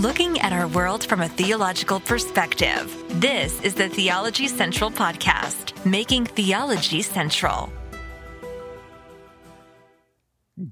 looking at our world from a theological perspective. This is the Theology Central Podcast, making theology central.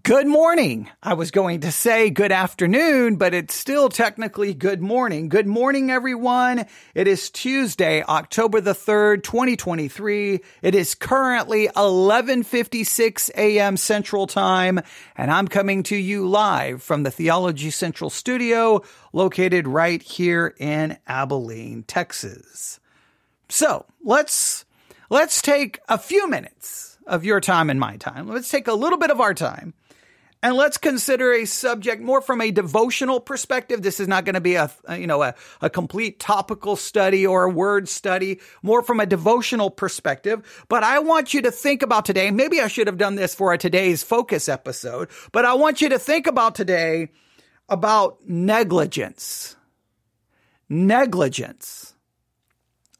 Good morning. I was going to say good afternoon, but it's still technically good morning. Good morning, everyone. It is Tuesday, October the 3rd, 2023. It is currently 1156 a.m. Central Time, and I'm coming to you live from the Theology Central studio located right here in Abilene, Texas. So let's, let's take a few minutes of your time and my time. Let's take a little bit of our time and let's consider a subject more from a devotional perspective. This is not going to be a, you know, a, a complete topical study or a word study, more from a devotional perspective. But I want you to think about today. Maybe I should have done this for a today's focus episode, but I want you to think about today about negligence. Negligence.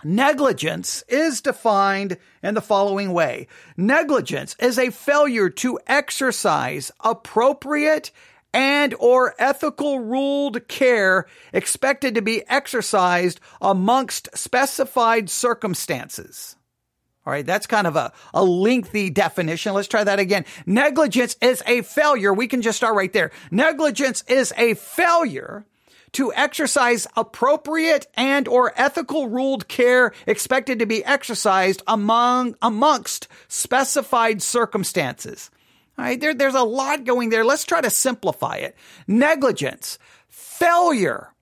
Negligence is defined in the following way. Negligence is a failure to exercise appropriate and or ethical ruled care expected to be exercised amongst specified circumstances. All right, that's kind of a, a lengthy definition. Let's try that again. Negligence is a failure. We can just start right there. Negligence is a failure to exercise appropriate and or ethical ruled care expected to be exercised among amongst specified circumstances. All right, there, there's a lot going there. Let's try to simplify it. Negligence, failure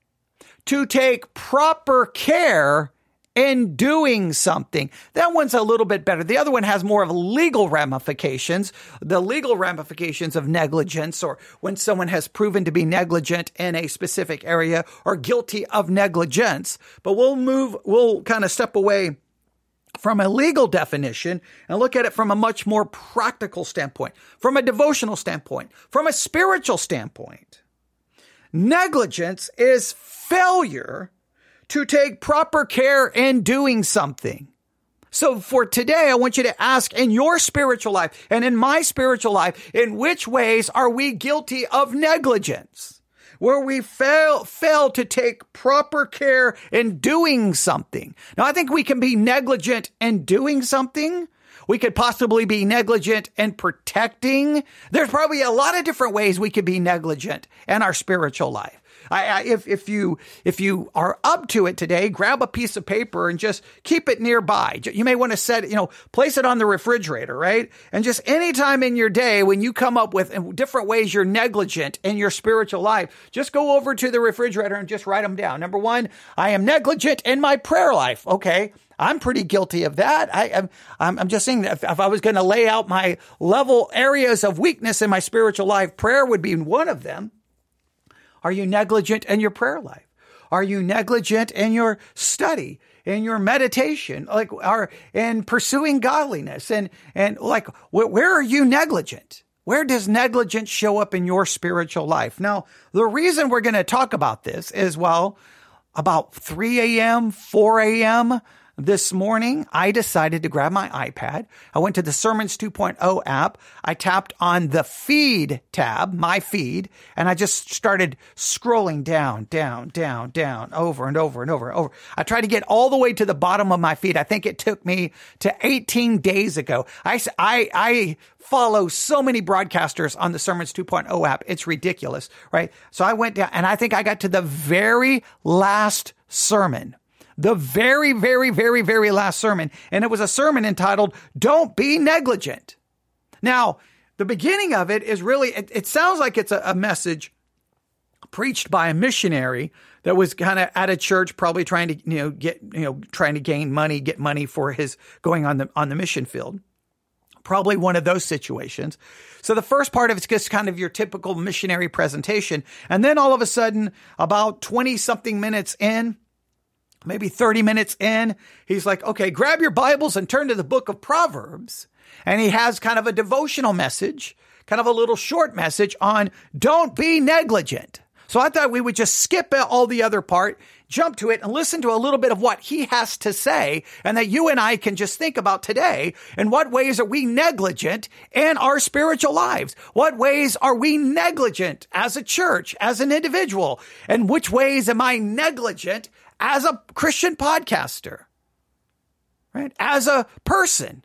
to take proper care in doing something. That one's a little bit better. The other one has more of legal ramifications, the legal ramifications of negligence or when someone has proven to be negligent in a specific area or guilty of negligence. But we'll move, we'll kind of step away from a legal definition and look at it from a much more practical standpoint, from a devotional standpoint, from a spiritual standpoint. Negligence is failure to take proper care in doing something. So for today, I want you to ask in your spiritual life and in my spiritual life, in which ways are we guilty of negligence? Where we fail, fail to take proper care in doing something. Now, I think we can be negligent in doing something. We could possibly be negligent in protecting. There's probably a lot of different ways we could be negligent in our spiritual life. I, I, if if you if you are up to it today, grab a piece of paper and just keep it nearby. You may want to set you know place it on the refrigerator, right? And just anytime in your day when you come up with uh, different ways you're negligent in your spiritual life, just go over to the refrigerator and just write them down. Number one, I am negligent in my prayer life. Okay. I'm pretty guilty of that. I, am I'm, I'm just saying that if, if I was going to lay out my level areas of weakness in my spiritual life, prayer would be one of them. Are you negligent in your prayer life? Are you negligent in your study, in your meditation, like are in pursuing godliness? And and like wh- where are you negligent? Where does negligence show up in your spiritual life? Now, the reason we're going to talk about this is well, about 3 a.m., 4 a.m., this morning, I decided to grab my iPad. I went to the Sermons 2.0 app. I tapped on the feed tab, my feed, and I just started scrolling down, down, down, down, over and over and over and over. I tried to get all the way to the bottom of my feed. I think it took me to 18 days ago. I, I, I follow so many broadcasters on the Sermons 2.0 app. It's ridiculous, right? So I went down and I think I got to the very last sermon the very, very, very, very last sermon. And it was a sermon entitled, Don't Be Negligent. Now, the beginning of it is really, it, it sounds like it's a, a message preached by a missionary that was kind of at a church, probably trying to, you know, get, you know, trying to gain money, get money for his going on the, on the mission field. Probably one of those situations. So the first part of it's just kind of your typical missionary presentation. And then all of a sudden, about 20 something minutes in, maybe 30 minutes in, he's like, okay, grab your Bibles and turn to the book of Proverbs. And he has kind of a devotional message, kind of a little short message on don't be negligent. So I thought we would just skip all the other part, jump to it and listen to a little bit of what he has to say and that you and I can just think about today. In what ways are we negligent in our spiritual lives? What ways are we negligent as a church, as an individual? And which ways am I negligent as a Christian podcaster? Right? As a person?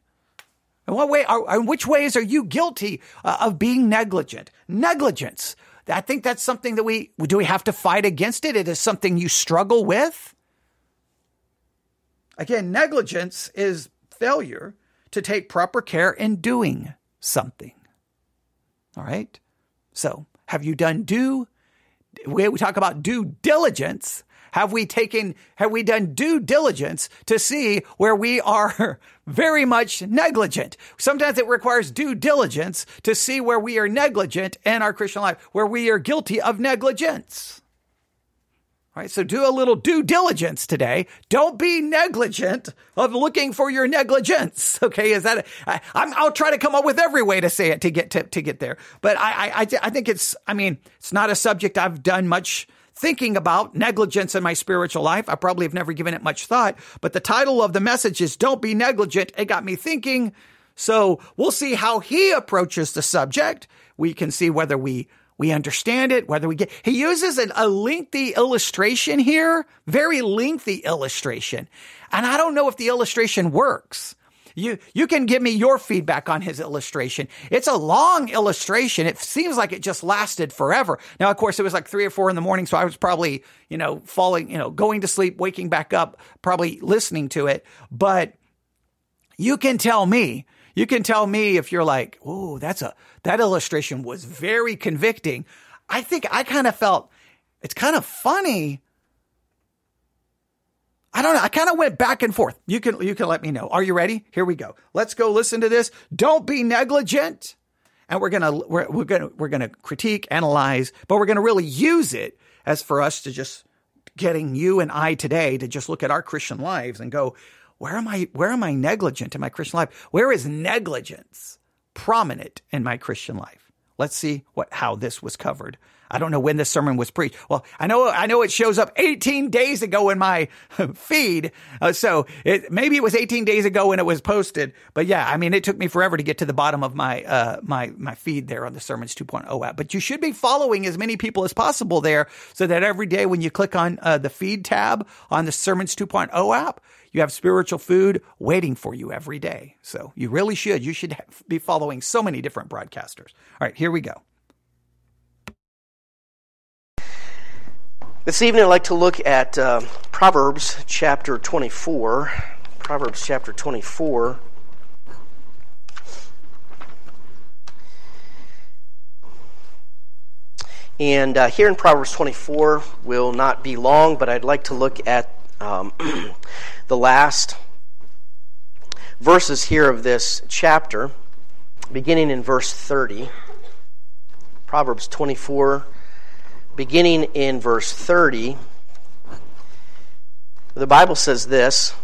In what way are, in which ways are you guilty uh, of being negligent? Negligence. I think that's something that we, do we have to fight against it? It is something you struggle with. Again, negligence is failure to take proper care in doing something. All right. So have you done due? We talk about due diligence. Have we taken, have we done due diligence to see where we are very much negligent? Sometimes it requires due diligence to see where we are negligent in our Christian life, where we are guilty of negligence. All right, so do a little due diligence today. Don't be negligent of looking for your negligence. Okay, is that? i I, will try to come up with every way to say it to get to, to get there. But I, I, I think it's. I mean, it's not a subject I've done much thinking about negligence in my spiritual life. I probably have never given it much thought, but the title of the message is Don't Be Negligent. It got me thinking. So we'll see how he approaches the subject. We can see whether we we understand it, whether we get, he uses an, a lengthy illustration here, very lengthy illustration. And I don't know if the illustration works. You, you can give me your feedback on his illustration. It's a long illustration. It seems like it just lasted forever. Now, of course, it was like three or four in the morning. So I was probably, you know, falling, you know, going to sleep, waking back up, probably listening to it. But you can tell me, you can tell me if you're like, oh, that's a, that illustration was very convicting. I think I kind of felt it's kind of funny I don't know. I kind of went back and forth. You can you can let me know. Are you ready? Here we go. Let's go listen to this. Don't be negligent. And we're gonna we're, we're gonna we're gonna critique, analyze, but we're gonna really use it as for us to just getting you and I today to just look at our Christian lives and go, where am I where am I negligent in my Christian life? Where is negligence prominent in my Christian life? Let's see what how this was covered I don't know when this sermon was preached. Well, I know, I know it shows up 18 days ago in my feed. Uh, so it, maybe it was 18 days ago when it was posted. But yeah, I mean, it took me forever to get to the bottom of my, uh, my, my feed there on the Sermons 2.0 app. But you should be following as many people as possible there so that every day when you click on uh, the feed tab on the Sermons 2.0 app, you have spiritual food waiting for you every day. So you really should. You should be following so many different broadcasters. All right, here we go. This evening, I'd like to look at uh, Proverbs chapter 24. Proverbs chapter 24. And uh, here in Proverbs 24 will not be long, but I'd like to look at um, the last verses here of this chapter, beginning in verse 30. Proverbs 24 beginning in verse 30, the Bible says this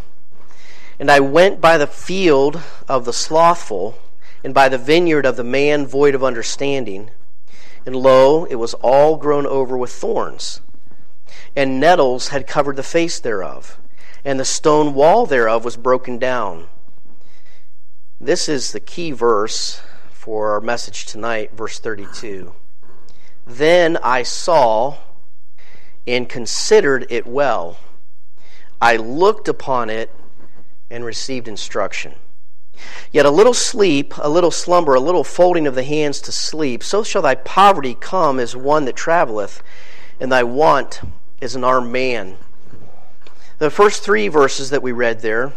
And I went by the field of the slothful, and by the vineyard of the man void of understanding. And lo, it was all grown over with thorns, and nettles had covered the face thereof, and the stone wall thereof was broken down. This is the key verse for our message tonight, verse 32. Then I saw and considered it well. I looked upon it and received instruction. Yet a little sleep, a little slumber, a little folding of the hands to sleep, so shall thy poverty come as one that travelleth, and thy want as an armed man. The first three verses that we read there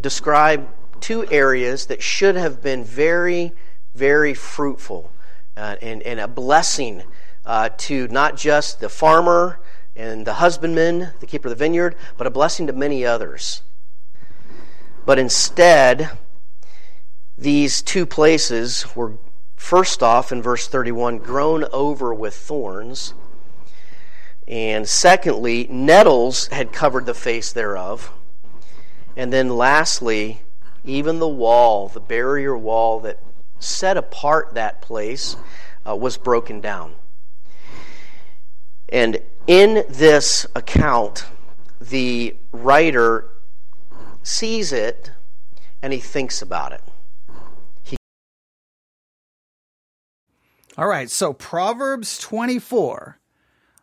describe two areas that should have been very, very fruitful uh, and, and a blessing uh, to not just the farmer and the husbandman, the keeper of the vineyard, but a blessing to many others. But instead, these two places were first off in verse 31 grown over with thorns. And secondly, nettles had covered the face thereof. And then lastly, even the wall, the barrier wall that set apart that place uh, was broken down. And in this account, the writer sees it and he thinks about it. He All right, so Proverbs 24.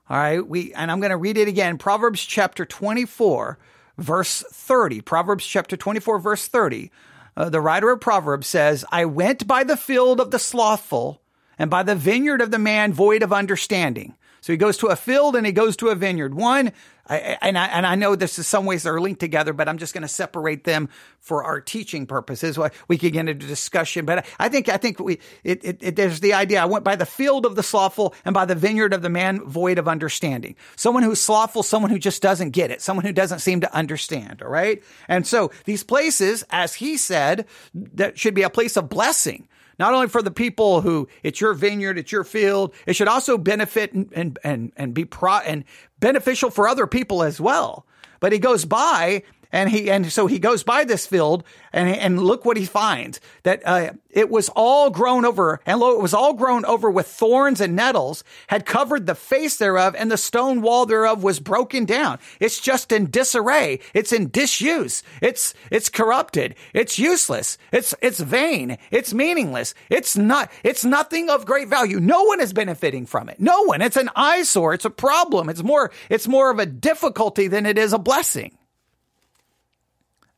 All right, we and I'm going to read it again. Proverbs chapter 24, verse 30. Proverbs chapter 24, verse 30. Uh, the writer of Proverbs says, I went by the field of the slothful and by the vineyard of the man void of understanding. So he goes to a field and he goes to a vineyard. One, I, and I, and I know this is some ways they're linked together, but I'm just going to separate them for our teaching purposes. We could get into discussion, but I think, I think we, it, it, it, there's the idea. I went by the field of the slothful and by the vineyard of the man void of understanding. Someone who's slothful, someone who just doesn't get it, someone who doesn't seem to understand. All right. And so these places, as he said, that should be a place of blessing not only for the people who it's your vineyard, it's your field, it should also benefit and, and, and, and be pro and beneficial for other people as well. But he goes by and he and so he goes by this field and and look what he finds that uh, it was all grown over and lo it was all grown over with thorns and nettles had covered the face thereof and the stone wall thereof was broken down. It's just in disarray. It's in disuse. It's it's corrupted. It's useless. It's it's vain. It's meaningless. It's not it's nothing of great value. No one is benefiting from it. No one. It's an eyesore. It's a problem. It's more it's more of a difficulty than it is a blessing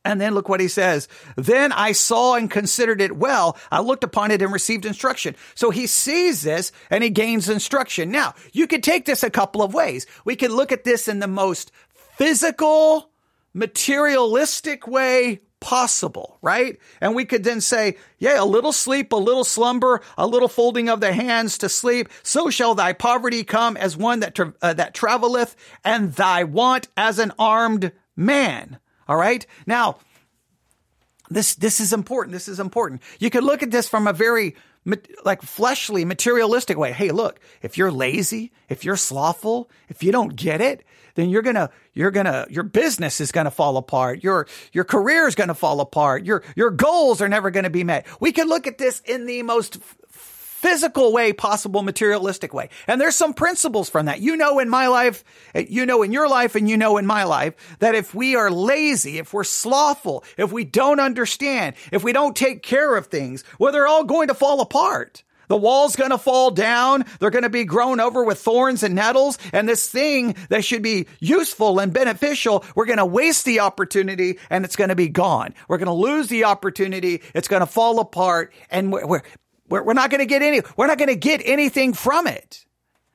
and then look what he says. Then I saw and considered it well. I looked upon it and received instruction. So he sees this and he gains instruction. Now, you could take this a couple of ways. We could look at this in the most physical, materialistic way possible, right? And we could then say, yeah, a little sleep, a little slumber, a little folding of the hands to sleep. So shall thy poverty come as one that, tra- uh, that traveleth and thy want as an armed man. All right. Now, this, this is important. This is important. You could look at this from a very like fleshly, materialistic way. Hey, look, if you're lazy, if you're slothful, if you don't get it, then you're gonna, you're gonna, your business is gonna fall apart. Your, your career is gonna fall apart. Your, your goals are never gonna be met. We can look at this in the most physical way possible, materialistic way. And there's some principles from that. You know, in my life, you know, in your life, and you know, in my life, that if we are lazy, if we're slothful, if we don't understand, if we don't take care of things, well, they're all going to fall apart. The wall's going to fall down. They're going to be grown over with thorns and nettles. And this thing that should be useful and beneficial, we're going to waste the opportunity and it's going to be gone. We're going to lose the opportunity. It's going to fall apart. And we're, we're we're, we're not going to get any, we're not going to get anything from it.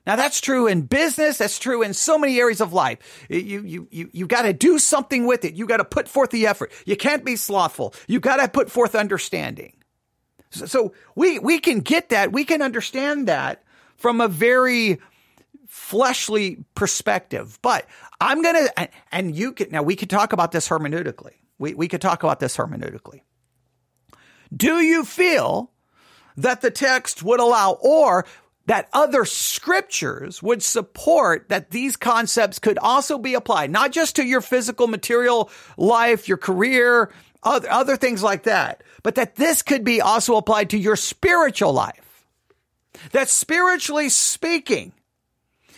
Now that's true in business. That's true in so many areas of life. You, you, you, you got to do something with it. You got to put forth the effort. You can't be slothful. You got to put forth understanding. So, so we, we can get that. We can understand that from a very fleshly perspective. But I'm going to, and you can, now we could talk about this hermeneutically. We, we could talk about this hermeneutically. Do you feel that the text would allow or that other scriptures would support that these concepts could also be applied, not just to your physical material life, your career, other, other things like that, but that this could be also applied to your spiritual life. That spiritually speaking,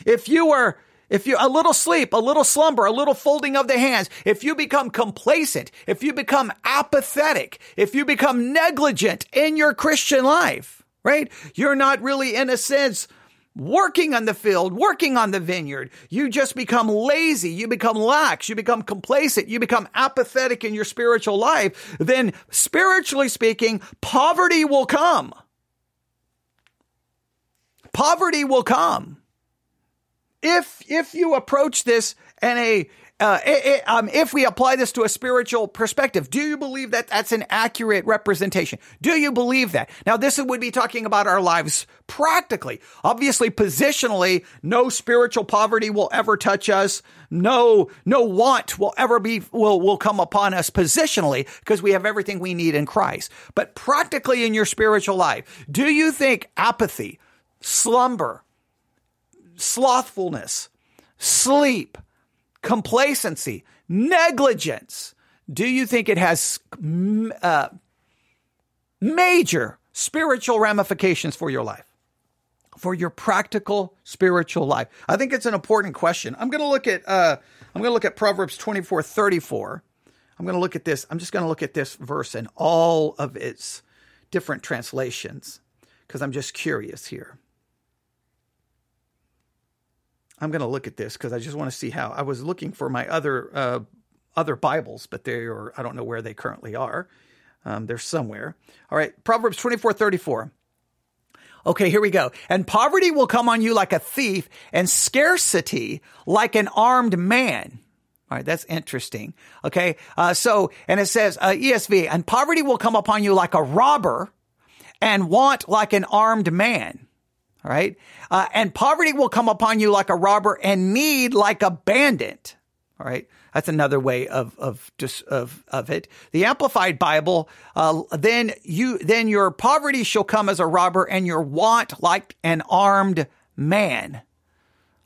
if you were if you, a little sleep, a little slumber, a little folding of the hands, if you become complacent, if you become apathetic, if you become negligent in your Christian life, right? You're not really, in a sense, working on the field, working on the vineyard. You just become lazy. You become lax. You become complacent. You become apathetic in your spiritual life. Then spiritually speaking, poverty will come. Poverty will come if if you approach this in a uh, it, um, if we apply this to a spiritual perspective, do you believe that that's an accurate representation? Do you believe that? Now, this would be talking about our lives practically. Obviously, positionally, no spiritual poverty will ever touch us. No, no want will ever be, will, will come upon us positionally because we have everything we need in Christ. But practically in your spiritual life, do you think apathy, slumber, slothfulness, sleep, complacency, negligence, do you think it has uh, major spiritual ramifications for your life? for your practical spiritual life? I think it's an important question. I'm going to look at uh, I'm going to look at Proverbs 24, 34. I'm going to look at this. I'm just going to look at this verse and all of its different translations because I'm just curious here. I'm going to look at this because I just want to see how I was looking for my other uh, other Bibles, but they are I don't know where they currently are. Um, they're somewhere. All right, Proverbs 24, 34. Okay, here we go. And poverty will come on you like a thief, and scarcity like an armed man. All right, that's interesting. Okay, uh, so, and it says, uh, ESV, and poverty will come upon you like a robber, and want like an armed man. Right. Uh, and poverty will come upon you like a robber and need like a bandit. All right. That's another way of, of, just of, of it. The Amplified Bible, uh, then you, then your poverty shall come as a robber and your want like an armed man.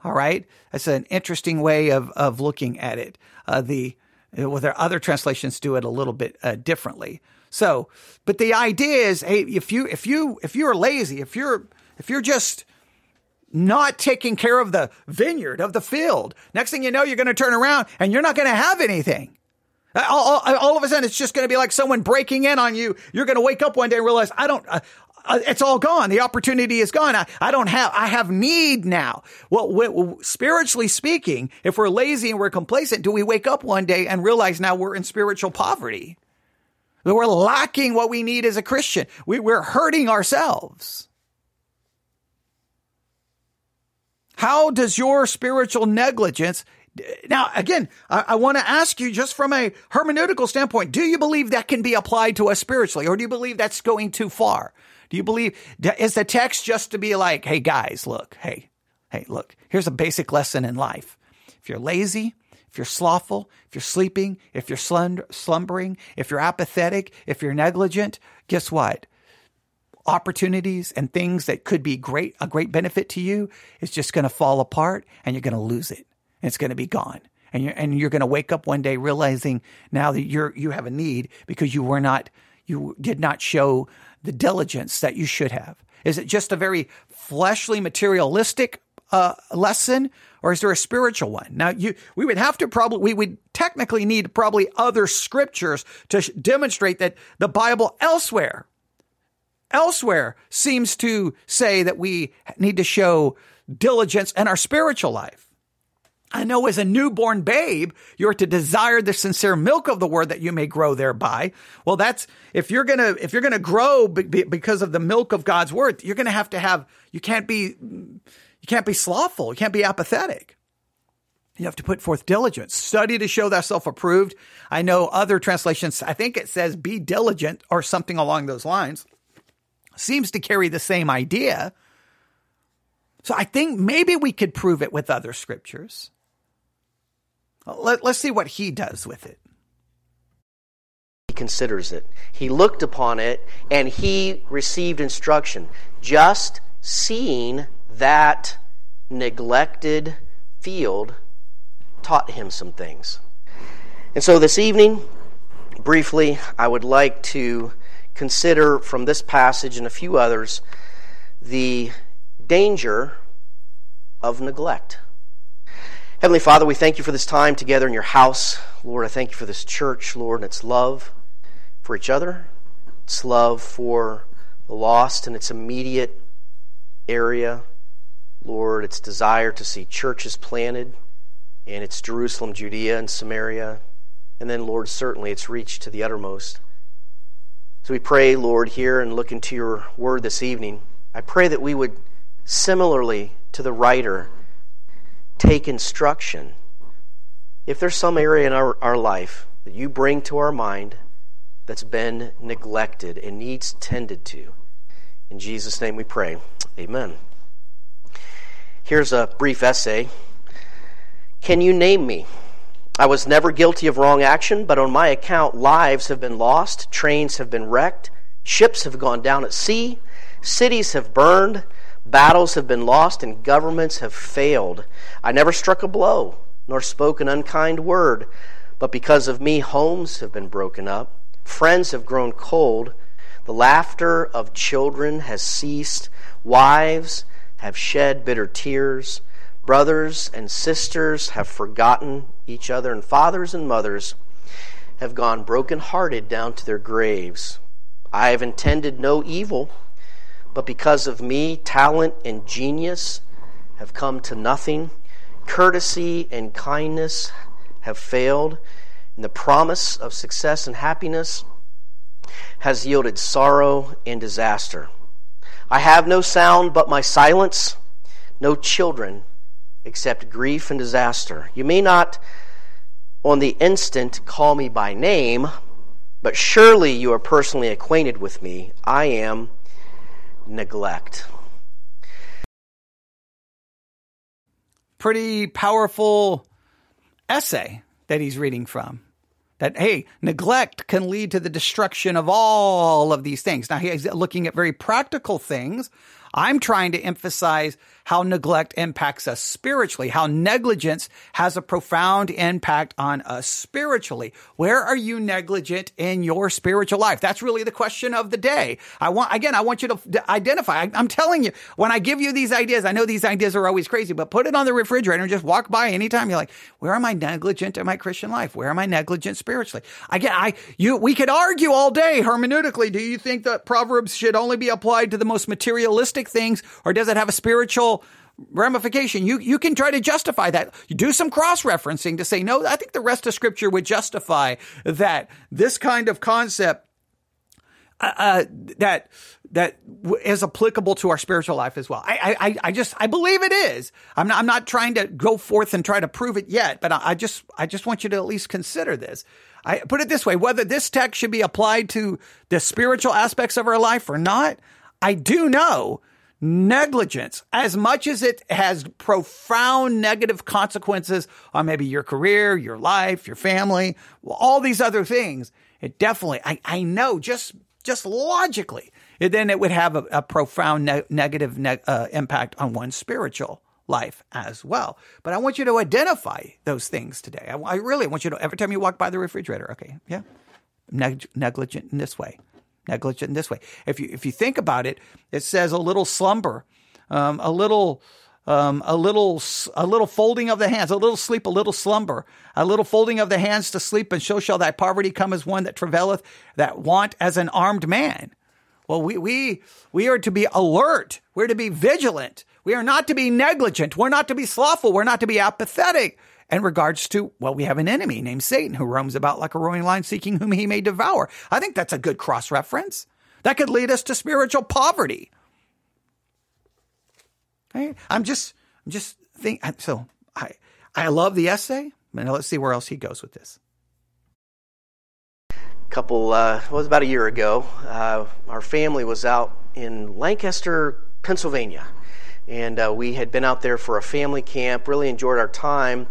All right. That's an interesting way of, of looking at it. Uh, the, well, there other translations do it a little bit uh, differently. So, but the idea is, hey, if you, if you, if you're lazy, if you're, if you're just not taking care of the vineyard, of the field, next thing you know, you're going to turn around and you're not going to have anything. All, all, all, of a sudden, it's just going to be like someone breaking in on you. You're going to wake up one day and realize, I don't, uh, uh, it's all gone. The opportunity is gone. I, I don't have, I have need now. Well, well, spiritually speaking, if we're lazy and we're complacent, do we wake up one day and realize now we're in spiritual poverty? That we're lacking what we need as a Christian. We, we're hurting ourselves. How does your spiritual negligence now, again, I, I want to ask you just from a hermeneutical standpoint, do you believe that can be applied to us spiritually, or do you believe that's going too far? Do you believe, is the text just to be like, hey guys, look, hey, hey, look, here's a basic lesson in life. If you're lazy, if you're slothful, if you're sleeping, if you're slumbering, if you're apathetic, if you're negligent, guess what? Opportunities and things that could be great, a great benefit to you is just going to fall apart and you're going to lose it. And it's going to be gone. And you're, and you're going to wake up one day realizing now that you're, you have a need because you were not, you did not show the diligence that you should have. Is it just a very fleshly, materialistic uh, lesson, or is there a spiritual one? Now, you we would have to probably we would technically need probably other scriptures to sh- demonstrate that the Bible elsewhere elsewhere seems to say that we need to show diligence in our spiritual life. I know as a newborn babe, you're to desire the sincere milk of the word that you may grow thereby. Well, that's, if you're gonna, if you're gonna grow because of the milk of God's word, you're gonna have to have, you can't be, you can't be slothful. You can't be apathetic. You have to put forth diligence. Study to show thyself approved. I know other translations, I think it says be diligent or something along those lines seems to carry the same idea. So I think maybe we could prove it with other scriptures. Let, us see what he does with it. He considers it. He looked upon it and he received instruction. Just seeing that neglected field taught him some things. And so this evening, briefly, I would like to consider from this passage and a few others the danger of neglect. Heavenly Father, we thank you for this time together in your house. Lord, I thank you for this church, Lord, and its love for each other, its love for the lost in its immediate area. Lord, its desire to see churches planted in its Jerusalem, Judea, and Samaria. And then, Lord, certainly its reach to the uttermost. So we pray, Lord, here and look into your word this evening. I pray that we would, similarly to the writer, take instruction. If there's some area in our, our life that you bring to our mind that's been neglected and needs tended to, in Jesus' name we pray. Amen. Here's a brief essay. Can you name me? I was never guilty of wrong action, but on my account, lives have been lost, trains have been wrecked, ships have gone down at sea, cities have burned, battles have been lost, and governments have failed. I never struck a blow, nor spoke an unkind word, but because of me, homes have been broken up, friends have grown cold, the laughter of children has ceased, wives, have shed bitter tears. Brothers and sisters have forgotten each other, and fathers and mothers have gone broken-hearted down to their graves. I have intended no evil, but because of me, talent and genius have come to nothing. Courtesy and kindness have failed, and the promise of success and happiness has yielded sorrow and disaster. I have no sound but my silence, no children except grief and disaster. You may not on the instant call me by name, but surely you are personally acquainted with me. I am neglect. Pretty powerful essay that he's reading from that hey neglect can lead to the destruction of all of these things now he's looking at very practical things i'm trying to emphasize how neglect impacts us spiritually, how negligence has a profound impact on us spiritually. Where are you negligent in your spiritual life? That's really the question of the day. I want, again, I want you to identify. I, am telling you, when I give you these ideas, I know these ideas are always crazy, but put it on the refrigerator and just walk by anytime. You're like, where am I negligent in my Christian life? Where am I negligent spiritually? Again, I, you, we could argue all day hermeneutically. Do you think that Proverbs should only be applied to the most materialistic things or does it have a spiritual ramification. You you can try to justify that. You do some cross referencing to say no. I think the rest of Scripture would justify that this kind of concept uh, uh, that that is applicable to our spiritual life as well. I, I, I just I believe it is. I'm not I'm not trying to go forth and try to prove it yet, but I, I just I just want you to at least consider this. I put it this way: whether this text should be applied to the spiritual aspects of our life or not, I do know negligence, as much as it has profound negative consequences on maybe your career, your life, your family, all these other things, it definitely, I, I know just, just logically, then it would have a, a profound ne- negative ne- uh, impact on one's spiritual life as well. But I want you to identify those things today. I, I really want you to, every time you walk by the refrigerator, okay, yeah, Neg- negligent in this way negligent in this way. If you if you think about it, it says a little slumber, um, a little. Um, a little, a little folding of the hands, a little sleep, a little slumber, a little folding of the hands to sleep, and so shall thy poverty come as one that travaileth, that want as an armed man. Well, we, we, we are to be alert. We're to be vigilant. We are not to be negligent. We're not to be slothful. We're not to be apathetic in regards to, well, we have an enemy named Satan who roams about like a roaring lion seeking whom he may devour. I think that's a good cross reference. That could lead us to spiritual poverty. I'm just, I'm just think. So I, I love the essay. And let's see where else he goes with this. A couple, uh, well, it was about a year ago. Uh, our family was out in Lancaster, Pennsylvania, and uh, we had been out there for a family camp. Really enjoyed our time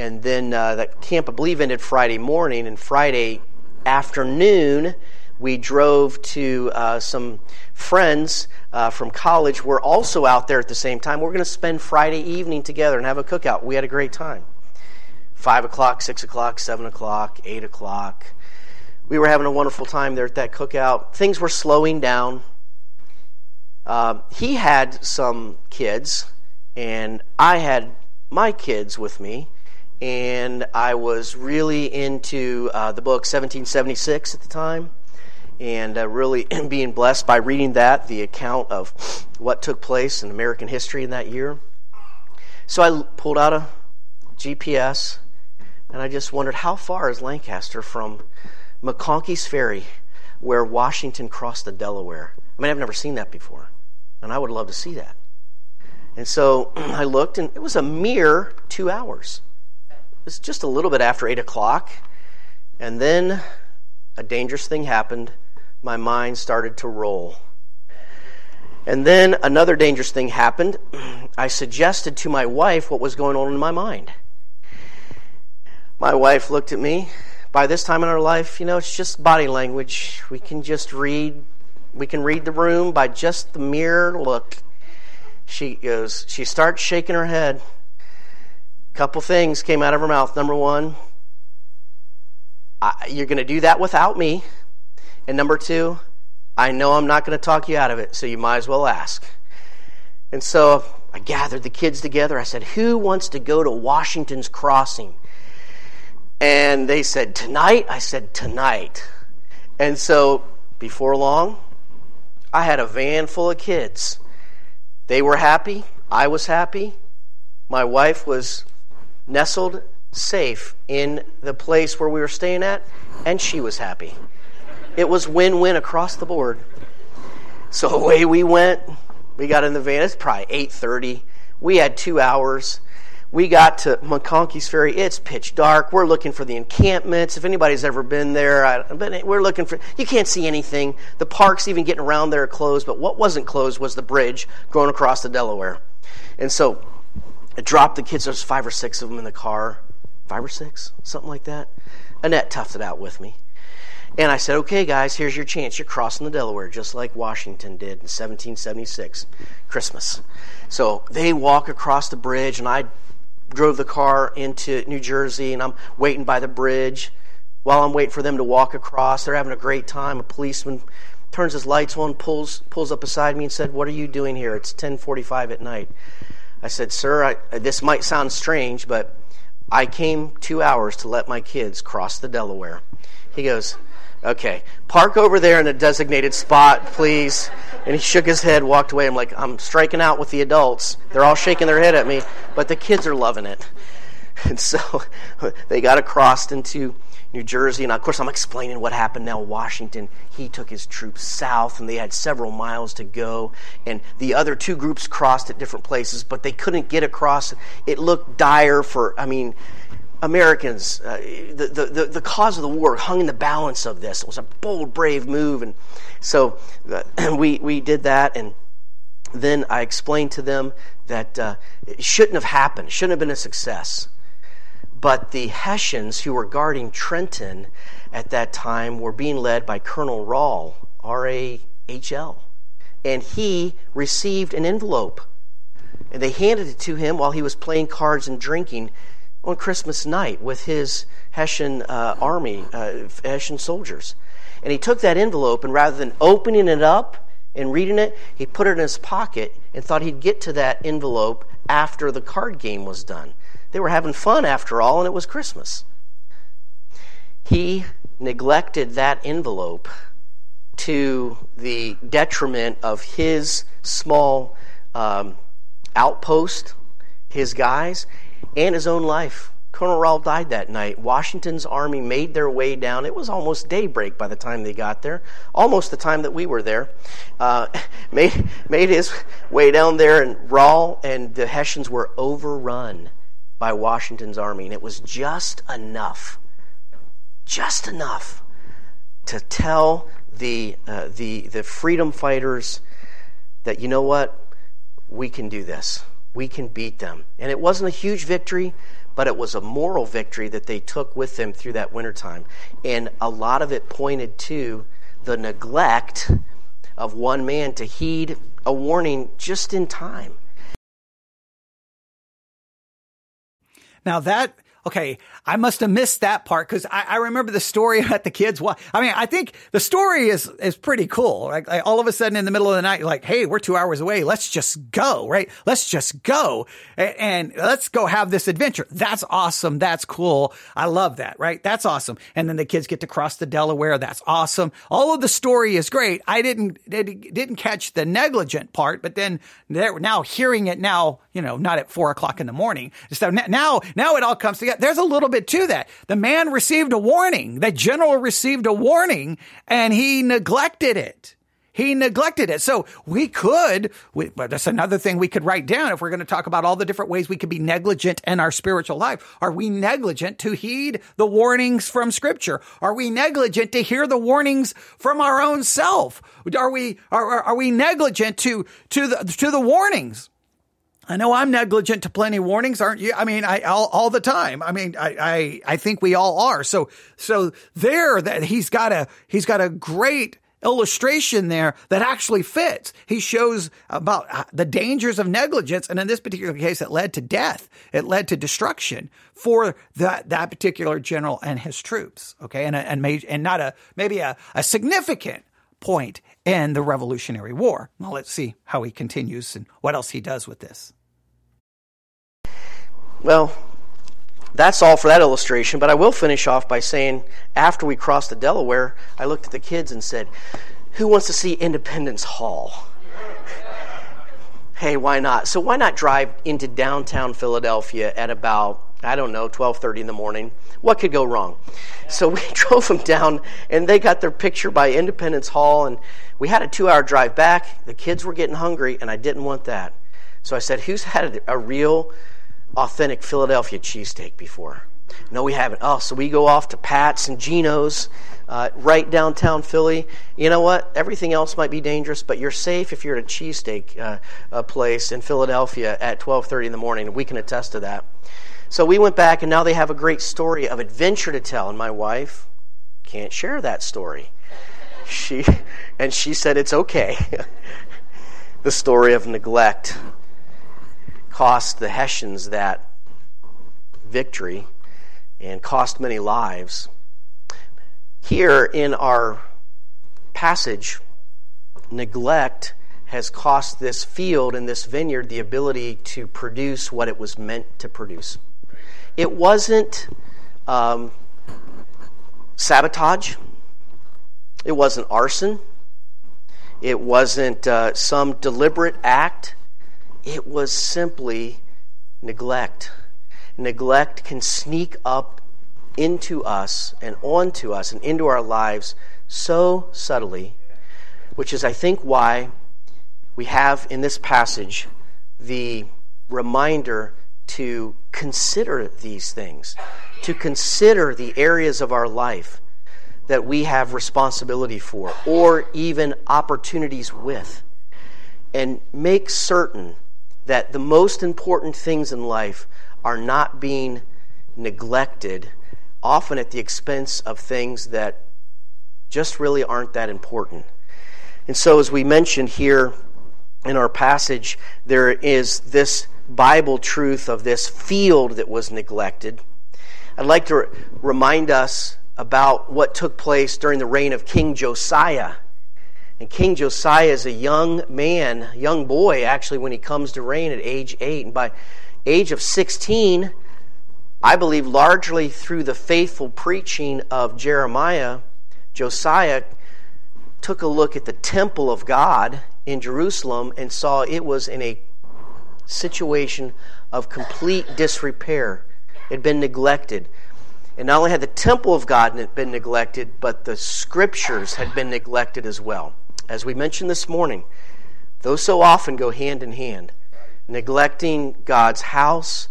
and then uh, that camp, I believe, ended Friday morning. And Friday afternoon, we drove to uh, some friends uh, from college. We're also out there at the same time. We're going to spend Friday evening together and have a cookout. We had a great time. Five o'clock, six o'clock, seven o'clock, eight o'clock. We were having a wonderful time there at that cookout. Things were slowing down. Uh, he had some kids, and I had my kids with me and I was really into uh, the book 1776 at the time, and uh, really being blessed by reading that, the account of what took place in American history in that year. So I pulled out a GPS, and I just wondered how far is Lancaster from McConkey's Ferry, where Washington crossed the Delaware. I mean, I've never seen that before, and I would love to see that. And so I looked, and it was a mere two hours. Was just a little bit after 8 o'clock. And then a dangerous thing happened. My mind started to roll. And then another dangerous thing happened. I suggested to my wife what was going on in my mind. My wife looked at me. By this time in our life, you know, it's just body language. We can just read we can read the room by just the mere look. She goes, she starts shaking her head couple things came out of her mouth. Number one, I, you're going to do that without me. And number two, I know I'm not going to talk you out of it, so you might as well ask. And so I gathered the kids together. I said, Who wants to go to Washington's Crossing? And they said, Tonight? I said, Tonight. And so before long, I had a van full of kids. They were happy. I was happy. My wife was nestled safe in the place where we were staying at, and she was happy. It was win win across the board. So away we went. We got in the van. It's probably 8:30. We had two hours. We got to McConkey's Ferry. It's pitch dark. We're looking for the encampments. If anybody's ever been there, I, we're looking for. You can't see anything. The parks, even getting around there, are closed. But what wasn't closed was the bridge going across the Delaware. And so, I dropped the kids. There's five or six of them in the car five or six, something like that. Annette toughed it out with me. And I said, okay, guys, here's your chance. You're crossing the Delaware, just like Washington did in 1776, Christmas. So they walk across the bridge, and I drove the car into New Jersey, and I'm waiting by the bridge. While I'm waiting for them to walk across, they're having a great time. A policeman turns his lights on, pulls pulls up beside me, and said, "What are you doing here? It's 10:45 at night." I said, "Sir, I, this might sound strange, but I came two hours to let my kids cross the Delaware. He goes, Okay, park over there in a designated spot, please. And he shook his head, walked away. I'm like, I'm striking out with the adults. They're all shaking their head at me, but the kids are loving it. And so they got across into New Jersey. And of course, I'm explaining what happened now. Washington, he took his troops south, and they had several miles to go. And the other two groups crossed at different places, but they couldn't get across. It looked dire for, I mean, Americans. Uh, the, the, the cause of the war hung in the balance of this. It was a bold, brave move. And so uh, we, we did that. And then I explained to them that uh, it shouldn't have happened, it shouldn't have been a success. But the Hessians who were guarding Trenton at that time were being led by Colonel Rahl, R A H L. And he received an envelope. And they handed it to him while he was playing cards and drinking on Christmas night with his Hessian uh, army, uh, Hessian soldiers. And he took that envelope, and rather than opening it up and reading it, he put it in his pocket and thought he'd get to that envelope after the card game was done. They were having fun after all, and it was Christmas. He neglected that envelope to the detriment of his small um, outpost, his guys, and his own life. Colonel Rahl died that night. Washington's army made their way down. It was almost daybreak by the time they got there, almost the time that we were there. Uh, made, made his way down there, and Rahl and the Hessians were overrun by Washington's army, and it was just enough, just enough to tell the uh, the the freedom fighters that you know what, we can do this, we can beat them, and it wasn't a huge victory. But it was a moral victory that they took with them through that wintertime. And a lot of it pointed to the neglect of one man to heed a warning just in time. Now that okay, I must have missed that part because I, I, remember the story about the kids. I mean, I think the story is is pretty cool. Like, like, all of a sudden in the middle of the night, you're like, hey, we're two hours away. Let's just go, right? Let's just go and, and let's go have this adventure. That's awesome. That's cool. I love that, right? That's awesome. And then the kids get to cross the Delaware. That's awesome. All of the story is great. I didn't didn't catch the negligent part, but then now hearing it now, you know, not at four o'clock in the morning. So now now it all comes together there's a little bit to that. The man received a warning. The general received a warning and he neglected it. He neglected it. So we could, we, that's another thing we could write down if we're going to talk about all the different ways we could be negligent in our spiritual life. Are we negligent to heed the warnings from scripture? Are we negligent to hear the warnings from our own self? Are we, are, are we negligent to, to the, to the warnings? I know I'm negligent to plenty warnings, aren't you? I mean, I all, all the time. I mean, I, I I think we all are. So so there that he's got a he's got a great illustration there that actually fits. He shows about uh, the dangers of negligence, and in this particular case, it led to death. It led to destruction for that that particular general and his troops. Okay, and and made, and not a maybe a, a significant point in the Revolutionary War. Well, let's see how he continues and what else he does with this. Well, that's all for that illustration, but I will finish off by saying after we crossed the Delaware, I looked at the kids and said, Who wants to see Independence Hall? hey, why not? So why not drive into downtown Philadelphia at about I don't know, 12:30 in the morning. What could go wrong? So we drove them down and they got their picture by Independence Hall and we had a 2-hour drive back. The kids were getting hungry and I didn't want that. So I said, "Who's had a real authentic Philadelphia cheesesteak before?" No, we haven't. Oh, so we go off to Pat's and Geno's uh, right downtown Philly. You know what? Everything else might be dangerous, but you're safe if you're at a cheesesteak uh, place in Philadelphia at 12:30 in the morning. We can attest to that. So we went back, and now they have a great story of adventure to tell. And my wife can't share that story. She and she said it's okay. the story of neglect cost the Hessians that victory and cost many lives. Here in our passage, neglect has cost this field and this vineyard the ability to produce what it was meant to produce. It wasn't um, sabotage, it wasn't arson, it wasn't uh, some deliberate act, it was simply neglect. Neglect can sneak up into us and onto us and into our lives so subtly, which is, I think, why we have in this passage the reminder to consider these things, to consider the areas of our life that we have responsibility for or even opportunities with, and make certain that the most important things in life are not being neglected, often at the expense of things that just really aren't that important. And so, as we mentioned here in our passage, there is this Bible truth of this field that was neglected. I'd like to remind us about what took place during the reign of King Josiah. And King Josiah is a young man, young boy actually, when he comes to reign at age eight. And by age of 16, I believe largely through the faithful preaching of Jeremiah, Josiah took a look at the temple of God in Jerusalem and saw it was in a situation of complete disrepair. It had been neglected. And not only had the temple of God been neglected, but the scriptures had been neglected as well. As we mentioned this morning, those so often go hand in hand neglecting God's house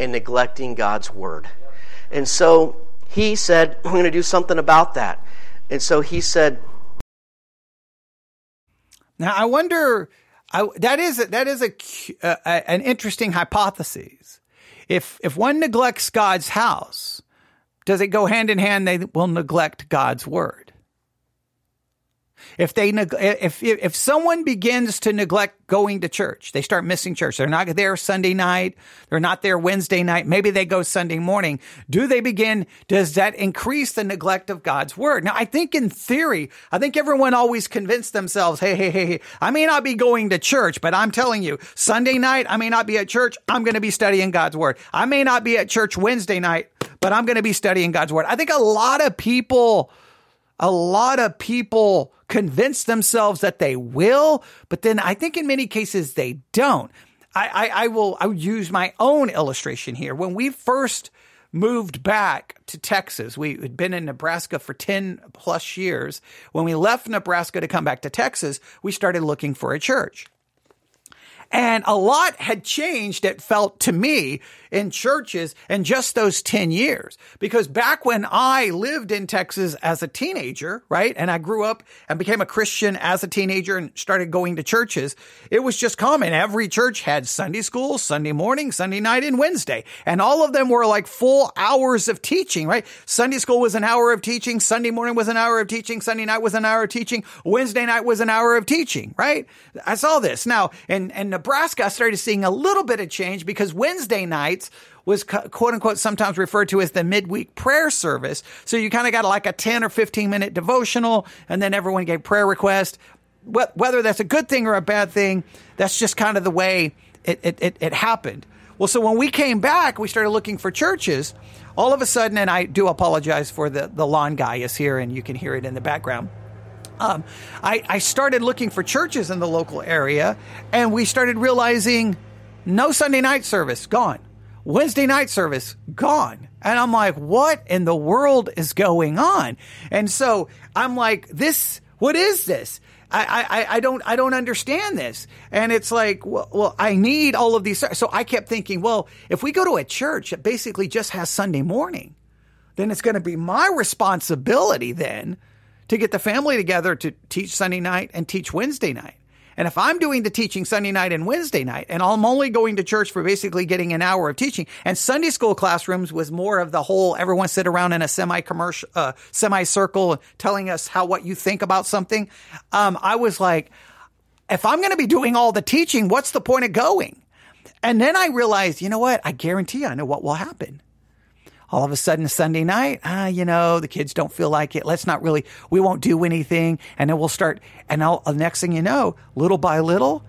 and neglecting God's word. And so he said, I'm going to do something about that. And so he said, Now I wonder, I, that is that is a, uh, an interesting hypothesis. If if one neglects God's house, does it go hand in hand? They will neglect God's word. If they if if someone begins to neglect going to church, they start missing church. They're not there Sunday night. They're not there Wednesday night. Maybe they go Sunday morning. Do they begin? Does that increase the neglect of God's word? Now, I think in theory, I think everyone always convinced themselves, hey, hey, hey, hey, I may not be going to church, but I'm telling you, Sunday night, I may not be at church. I'm going to be studying God's word. I may not be at church Wednesday night, but I'm going to be studying God's word. I think a lot of people, a lot of people convince themselves that they will, but then I think in many cases they don't. I, I, I will I would use my own illustration here. When we first moved back to Texas, we had been in Nebraska for 10 plus years. When we left Nebraska to come back to Texas, we started looking for a church. And a lot had changed, it felt to me, in churches in just those 10 years. Because back when I lived in Texas as a teenager, right, and I grew up and became a Christian as a teenager and started going to churches, it was just common. Every church had Sunday school, Sunday morning, Sunday night, and Wednesday. And all of them were like full hours of teaching, right? Sunday school was an hour of teaching, Sunday morning was an hour of teaching, Sunday night was an hour of teaching, Wednesday night was an hour of teaching, right? I saw this. Now, in, in Nebraska, I started seeing a little bit of change because Wednesday nights was quote unquote sometimes referred to as the midweek prayer service. So you kind of got like a 10 or 15 minute devotional and then everyone gave prayer requests. Whether that's a good thing or a bad thing, that's just kind of the way it, it, it, it happened. Well, so when we came back, we started looking for churches. All of a sudden, and I do apologize for the, the lawn guy is here and you can hear it in the background. Um, I, I started looking for churches in the local area and we started realizing no Sunday night service, gone. Wednesday night service, gone. And I'm like, what in the world is going on? And so I'm like, this, what is this? I, I, I don't, I don't understand this. And it's like, well, well, I need all of these. So I kept thinking, well, if we go to a church that basically just has Sunday morning, then it's going to be my responsibility then to get the family together to teach Sunday night and teach Wednesday night. And if I'm doing the teaching Sunday night and Wednesday night, and I'm only going to church for basically getting an hour of teaching, and Sunday school classrooms was more of the whole everyone sit around in a semi commercial, uh, semi circle telling us how what you think about something. Um, I was like, if I'm going to be doing all the teaching, what's the point of going? And then I realized, you know what? I guarantee I know what will happen all of a sudden Sunday night, ah, you know, the kids don't feel like it. Let's not really, we won't do anything. And then we'll start, and I'll, the next thing you know, little by little,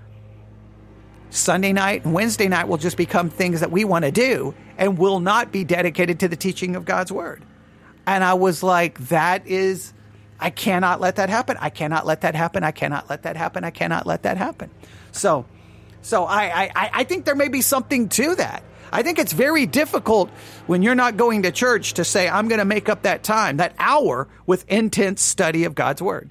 Sunday night and Wednesday night will just become things that we want to do and will not be dedicated to the teaching of God's word. And I was like, that is, I cannot let that happen. I cannot let that happen. I cannot let that happen. I cannot let that happen. So, so I, I, I think there may be something to that. I think it's very difficult when you're not going to church to say, I'm going to make up that time, that hour with intense study of God's word.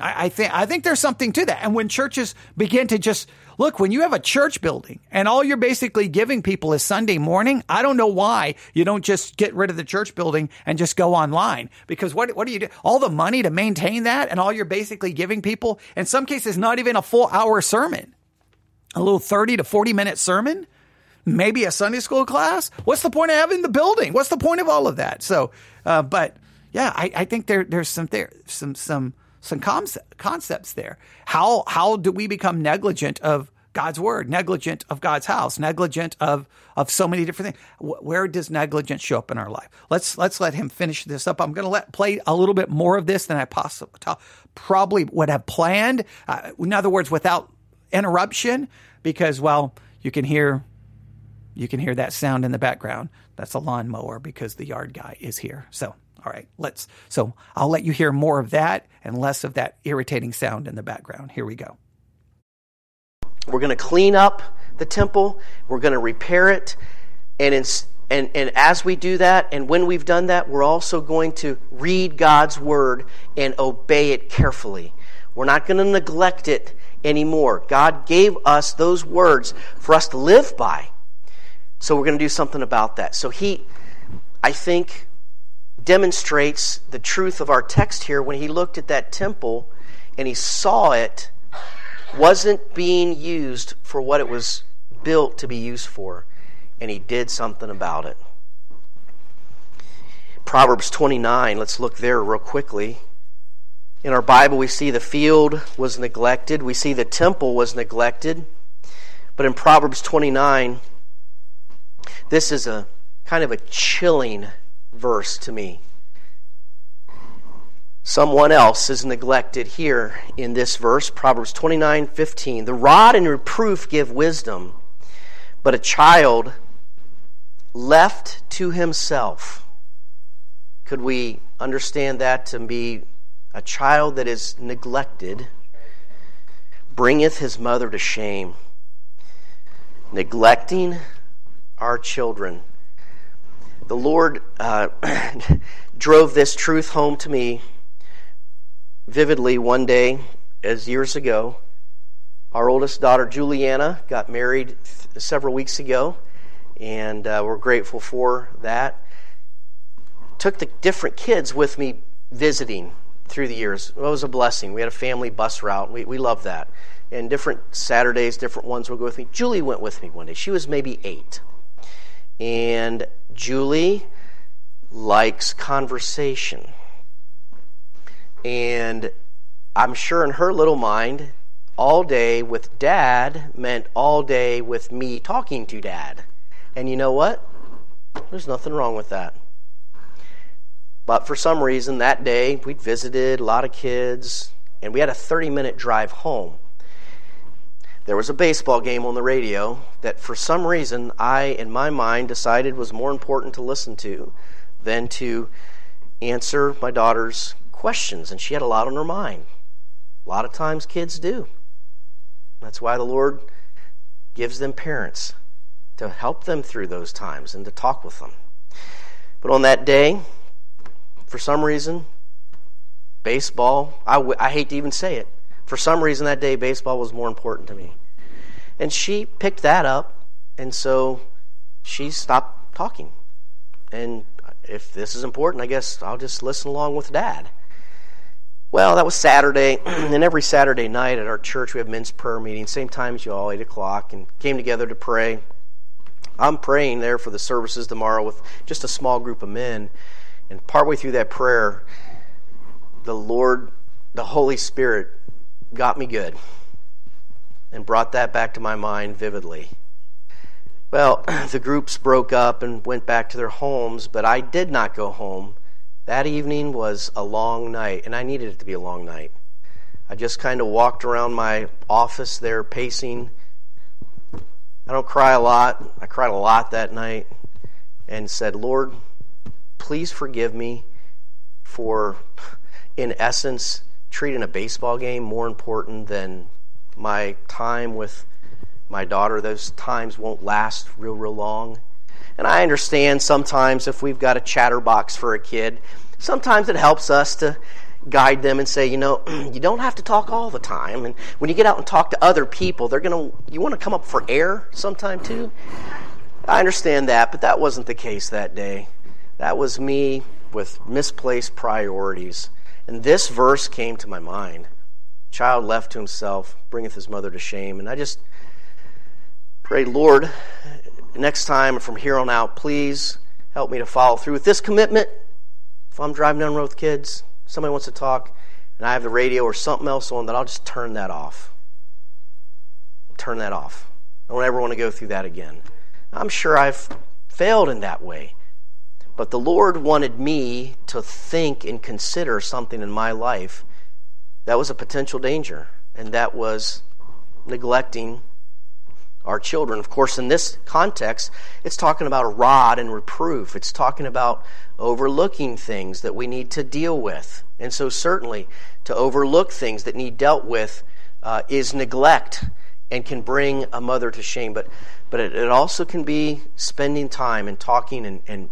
I, I think, I think there's something to that. And when churches begin to just look, when you have a church building and all you're basically giving people is Sunday morning, I don't know why you don't just get rid of the church building and just go online. Because what, what do you do? All the money to maintain that and all you're basically giving people, in some cases, not even a full hour sermon, a little 30 to 40 minute sermon maybe a Sunday school class. What's the point of having the building? What's the point of all of that? So, uh, but yeah, I, I, think there there's some there some some some concept, concepts there. How how do we become negligent of God's word, negligent of God's house, negligent of of so many different things? Where does negligence show up in our life? Let's let's let him finish this up. I'm going to let play a little bit more of this than I possibly probably would have planned. Uh, in other words, without interruption, because well, you can hear you can hear that sound in the background. That's a lawnmower because the yard guy is here. So, all right, let's. So I'll let you hear more of that and less of that irritating sound in the background. Here we go. We're going to clean up the temple. We're going to repair it, and in, and and as we do that, and when we've done that, we're also going to read God's word and obey it carefully. We're not going to neglect it anymore. God gave us those words for us to live by. So we're going to do something about that. So he, I think, demonstrates the truth of our text here when he looked at that temple and he saw it wasn't being used for what it was built to be used for. And he did something about it. Proverbs 29, let's look there real quickly. In our Bible, we see the field was neglected, we see the temple was neglected. But in Proverbs 29, this is a kind of a chilling verse to me. Someone else is neglected here in this verse, Proverbs 29 15. The rod and reproof give wisdom, but a child left to himself. Could we understand that to be a child that is neglected bringeth his mother to shame? Neglecting our children. The Lord uh, drove this truth home to me vividly one day, as years ago. Our oldest daughter, Juliana, got married th- several weeks ago, and uh, we're grateful for that. Took the different kids with me visiting through the years. It was a blessing. We had a family bus route. We, we love that. And different Saturdays, different ones would go with me. Julie went with me one day. She was maybe eight. And Julie likes conversation. And I'm sure in her little mind, all day with dad meant all day with me talking to dad. And you know what? There's nothing wrong with that. But for some reason, that day, we'd visited a lot of kids, and we had a 30 minute drive home. There was a baseball game on the radio that, for some reason, I, in my mind, decided was more important to listen to than to answer my daughter's questions. And she had a lot on her mind. A lot of times, kids do. That's why the Lord gives them parents to help them through those times and to talk with them. But on that day, for some reason, baseball, I, w- I hate to even say it, for some reason that day, baseball was more important to me. And she picked that up, and so she stopped talking. And if this is important, I guess I'll just listen along with dad. Well, that was Saturday, and every Saturday night at our church we have men's prayer meeting, same time as you all, 8 o'clock, and came together to pray. I'm praying there for the services tomorrow with just a small group of men. And partway through that prayer, the Lord, the Holy Spirit, got me good and brought that back to my mind vividly. Well, the groups broke up and went back to their homes, but I did not go home. That evening was a long night, and I needed it to be a long night. I just kind of walked around my office there, pacing. I don't cry a lot. I cried a lot that night and said, Lord, please forgive me for, in essence, treating a baseball game more important than my time with my daughter. Those times won't last real, real long. And I understand sometimes if we've got a chatterbox for a kid, sometimes it helps us to guide them and say, you know, you don't have to talk all the time. And when you get out and talk to other people, they're going to, you want to come up for air sometime too. I understand that, but that wasn't the case that day. That was me with misplaced priorities. And this verse came to my mind. Child left to himself bringeth his mother to shame. And I just pray, Lord, next time from here on out, please help me to follow through with this commitment. If I'm driving down the road with kids, somebody wants to talk, and I have the radio or something else on, that I'll just turn that off. Turn that off. I don't ever want to go through that again. I'm sure I've failed in that way. But the Lord wanted me to think and consider something in my life that was a potential danger, and that was neglecting our children. Of course, in this context, it's talking about a rod and reproof. It's talking about overlooking things that we need to deal with. And so, certainly, to overlook things that need dealt with uh, is neglect and can bring a mother to shame. But, but it, it also can be spending time and talking and, and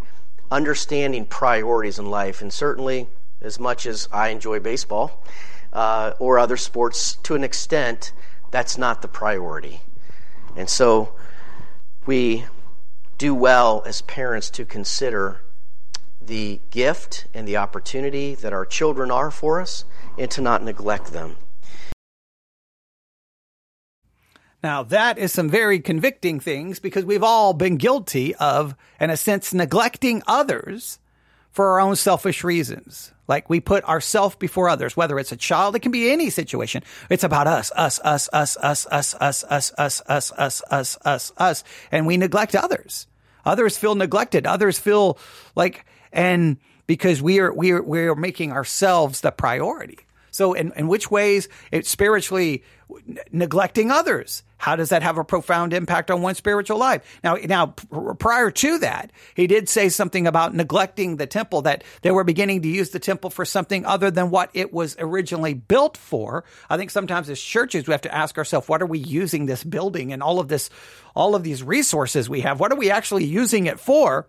understanding priorities in life. And certainly, as much as I enjoy baseball uh, or other sports, to an extent, that's not the priority. And so we do well as parents to consider the gift and the opportunity that our children are for us and to not neglect them. Now, that is some very convicting things because we've all been guilty of, in a sense, neglecting others for our own selfish reasons. Like we put ourselves before others, whether it's a child, it can be any situation. It's about us, us, us, us, us, us, us, us, us, us, us, us, us, us, and we neglect others. Others feel neglected. Others feel like, and because we are, we are, we are making ourselves the priority. So in, in which ways it's spiritually neglecting others? How does that have a profound impact on one's spiritual life? Now, now prior to that, he did say something about neglecting the temple that they were beginning to use the temple for something other than what it was originally built for. I think sometimes as churches, we have to ask ourselves, what are we using this building and all of this, all of these resources we have? What are we actually using it for?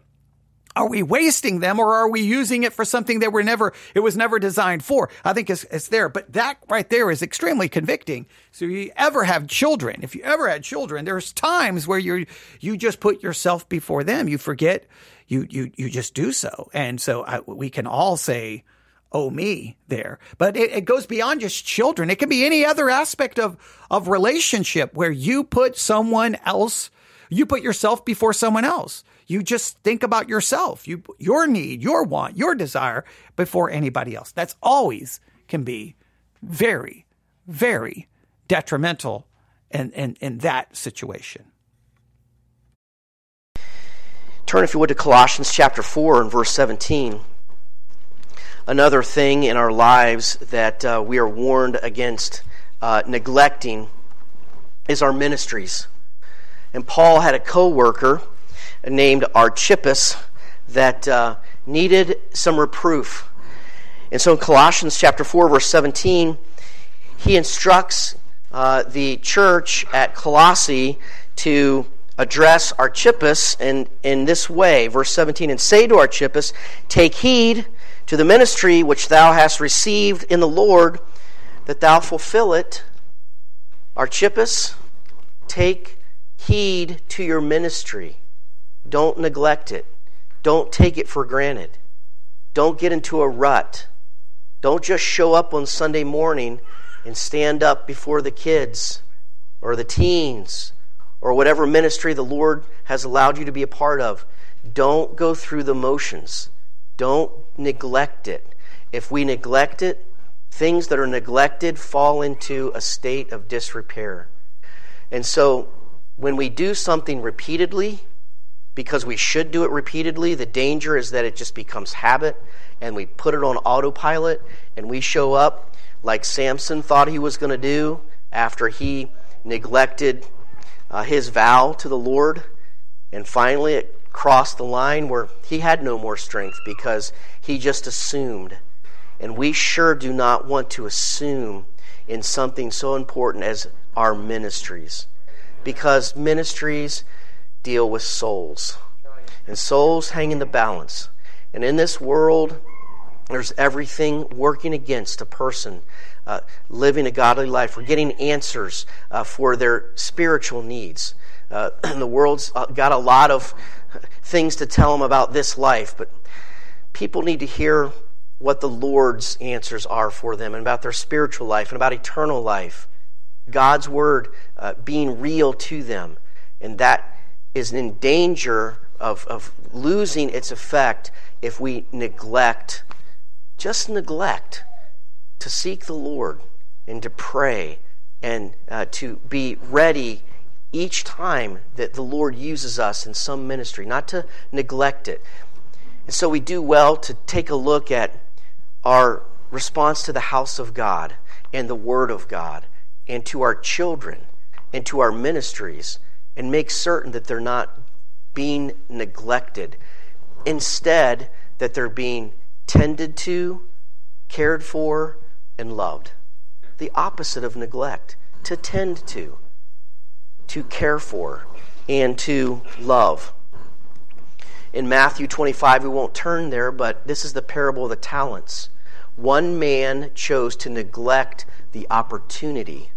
Are we wasting them or are we using it for something that we're never, it was never designed for? I think it's, it's there, but that right there is extremely convicting. So if you ever have children, if you ever had children, there's times where you you just put yourself before them. You forget, you, you, you just do so. And so I, we can all say, oh me there but it, it, goes beyond just children it can be any other aspect of of relationship where you put someone else you put yourself before someone else you just think about yourself, you, your need, your want, your desire before anybody else. That's always can be very, very detrimental in, in, in that situation. Turn, if you would, to Colossians chapter 4 and verse 17. Another thing in our lives that uh, we are warned against uh, neglecting is our ministries. And Paul had a co worker named Archippus that uh, needed some reproof. And so in Colossians chapter 4, verse 17, he instructs uh, the church at Colossae to address Archippus in, in this way. Verse 17, and say to Archippus, Take heed to the ministry which thou hast received in the Lord, that thou fulfill it. Archippus, take heed to your ministry. Don't neglect it. Don't take it for granted. Don't get into a rut. Don't just show up on Sunday morning and stand up before the kids or the teens or whatever ministry the Lord has allowed you to be a part of. Don't go through the motions. Don't neglect it. If we neglect it, things that are neglected fall into a state of disrepair. And so when we do something repeatedly, because we should do it repeatedly, the danger is that it just becomes habit and we put it on autopilot and we show up like Samson thought he was going to do after he neglected uh, his vow to the Lord. And finally, it crossed the line where he had no more strength because he just assumed. And we sure do not want to assume in something so important as our ministries. Because ministries deal with souls. And souls hang in the balance. And in this world, there's everything working against a person uh, living a godly life or getting answers uh, for their spiritual needs. Uh, the world's got a lot of things to tell them about this life, but people need to hear what the Lord's answers are for them and about their spiritual life and about eternal life. God's word uh, being real to them. And that is in danger of, of losing its effect if we neglect, just neglect to seek the Lord and to pray and uh, to be ready each time that the Lord uses us in some ministry, not to neglect it. And so we do well to take a look at our response to the house of God and the Word of God and to our children and to our ministries and make certain that they're not being neglected. Instead, that they're being tended to, cared for, and loved. The opposite of neglect to tend to, to care for, and to love. In Matthew 25, we won't turn there, but this is the parable of the talents. One man chose to neglect the opportunity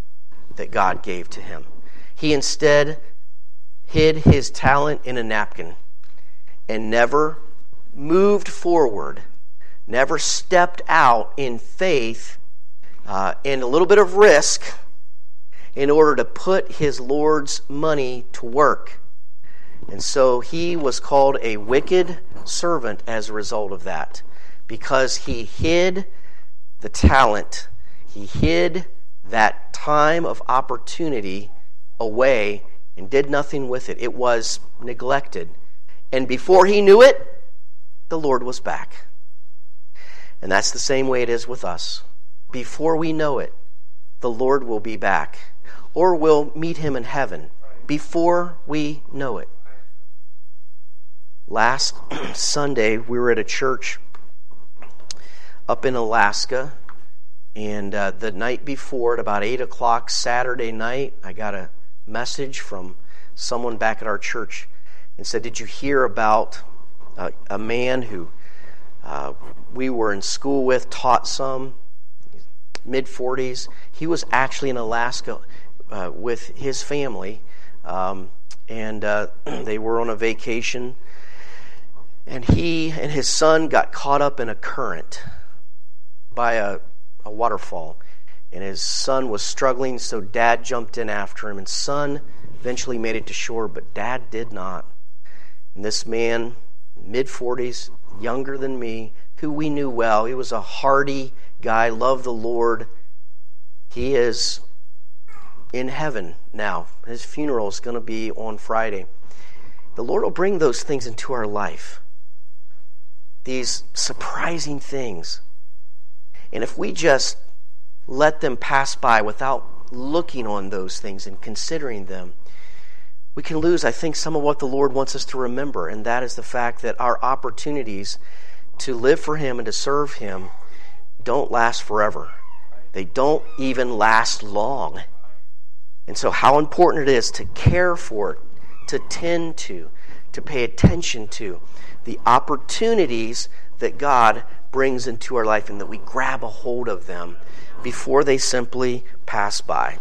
that God gave to him. He instead hid his talent in a napkin and never moved forward, never stepped out in faith uh, and a little bit of risk in order to put his Lord's money to work. And so he was called a wicked servant as a result of that because he hid the talent, he hid that time of opportunity away and did nothing with it. It was neglected. And before he knew it, the Lord was back. And that's the same way it is with us before we know it, the Lord will be back, or we'll meet him in heaven before we know it. Last Sunday, we were at a church up in Alaska, and uh, the night before, at about 8 o'clock Saturday night, I got a message from someone back at our church and said, Did you hear about uh, a man who uh, we were in school with, taught some, mid 40s. He was actually in Alaska uh, with his family, um, and uh, they were on a vacation. And he and his son got caught up in a current by a, a waterfall. And his son was struggling, so dad jumped in after him. And son eventually made it to shore, but dad did not. And this man, mid 40s, younger than me, who we knew well, he was a hardy guy, loved the Lord. He is in heaven now. His funeral is going to be on Friday. The Lord will bring those things into our life. These surprising things. And if we just let them pass by without looking on those things and considering them, we can lose, I think, some of what the Lord wants us to remember, and that is the fact that our opportunities to live for Him and to serve Him don't last forever. They don't even last long. And so, how important it is to care for to tend to, to pay attention to the opportunities that God brings into our life and that we grab a hold of them before they simply pass by.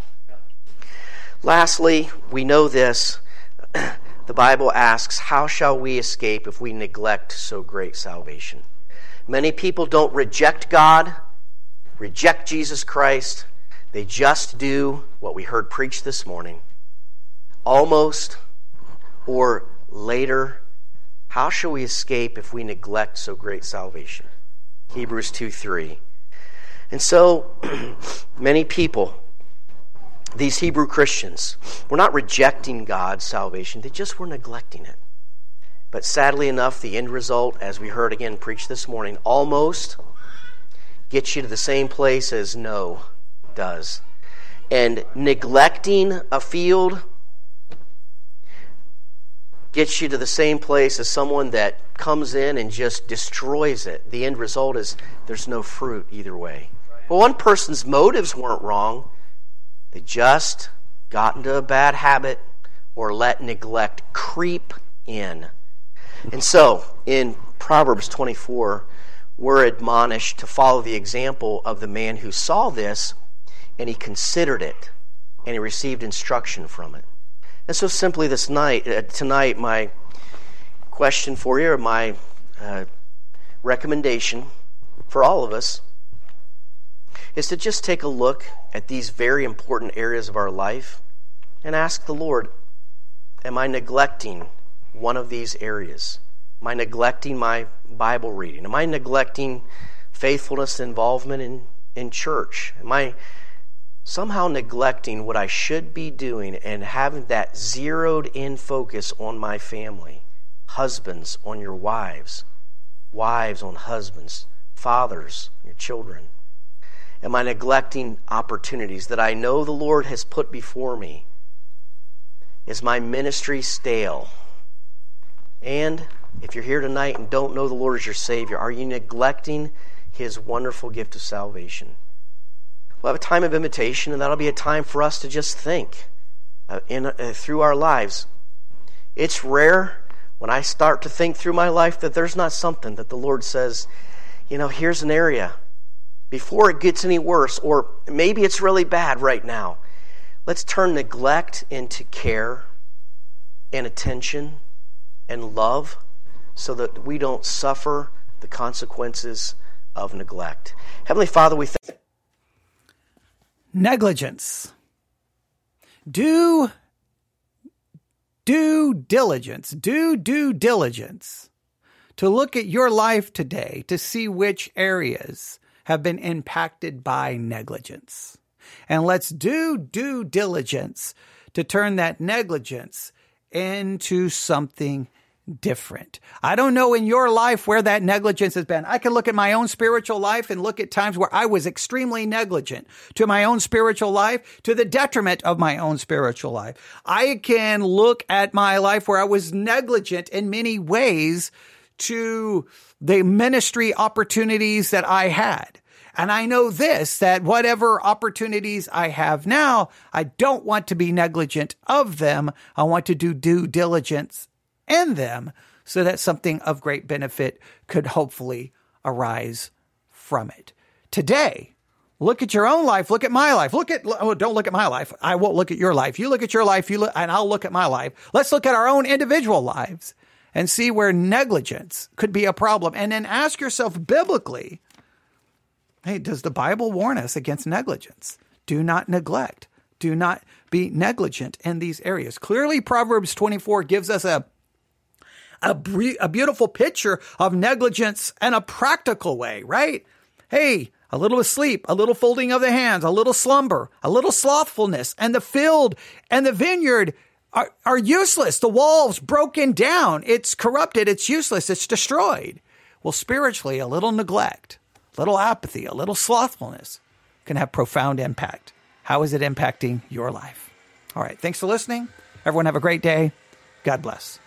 Lastly, we know this. The Bible asks, How shall we escape if we neglect so great salvation? Many people don't reject God, reject Jesus Christ. They just do what we heard preached this morning. Almost or later, how shall we escape if we neglect so great salvation? Hebrews 2 3. And so, many people, these Hebrew Christians, were not rejecting God's salvation, they just were neglecting it. But sadly enough, the end result, as we heard again preached this morning, almost gets you to the same place as no does. And neglecting a field gets you to the same place as someone that comes in and just destroys it. The end result is there's no fruit either way. Well, one person's motives weren't wrong, they just got into a bad habit or let neglect creep in. And so, in Proverbs 24, we're admonished to follow the example of the man who saw this and he considered it and he received instruction from it. And so, simply this night, uh, tonight, my question for you, or my uh, recommendation for all of us, is to just take a look at these very important areas of our life and ask the Lord, Am I neglecting one of these areas? Am I neglecting my Bible reading? Am I neglecting faithfulness and involvement in, in church? Am I somehow neglecting what I should be doing and having that zeroed in focus on my family? Husbands on your wives, wives on husbands, fathers your children. Am I neglecting opportunities that I know the Lord has put before me? Is my ministry stale? And if you're here tonight and don't know the Lord as your Savior, are you neglecting His wonderful gift of salvation? We'll have a time of invitation, and that'll be a time for us to just think uh, in, uh, through our lives. It's rare when I start to think through my life that there's not something that the Lord says, you know, here's an area before it gets any worse, or maybe it's really bad right now. Let's turn neglect into care and attention and love so that we don't suffer the consequences of neglect. Heavenly Father, we thank negligence. Do due diligence. Do due diligence to look at your life today to see which areas have been impacted by negligence. And let's do due diligence to turn that negligence into something different. I don't know in your life where that negligence has been. I can look at my own spiritual life and look at times where I was extremely negligent to my own spiritual life to the detriment of my own spiritual life. I can look at my life where I was negligent in many ways to the ministry opportunities that I had. And I know this, that whatever opportunities I have now, I don't want to be negligent of them. I want to do due diligence in them so that something of great benefit could hopefully arise from it. Today, look at your own life. Look at my life. Look at, oh, don't look at my life. I won't look at your life. You look at your life, you look, and I'll look at my life. Let's look at our own individual lives and see where negligence could be a problem. And then ask yourself biblically, hey, does the Bible warn us against negligence? Do not neglect. Do not be negligent in these areas. Clearly, Proverbs 24 gives us a a, a beautiful picture of negligence in a practical way, right? Hey, a little sleep, a little folding of the hands, a little slumber, a little slothfulness, and the field and the vineyard are, are useless. The wall's broken down. It's corrupted. It's useless. It's destroyed. Well, spiritually, a little neglect, a little apathy, a little slothfulness can have profound impact. How is it impacting your life? All right. Thanks for listening. Everyone have a great day. God bless.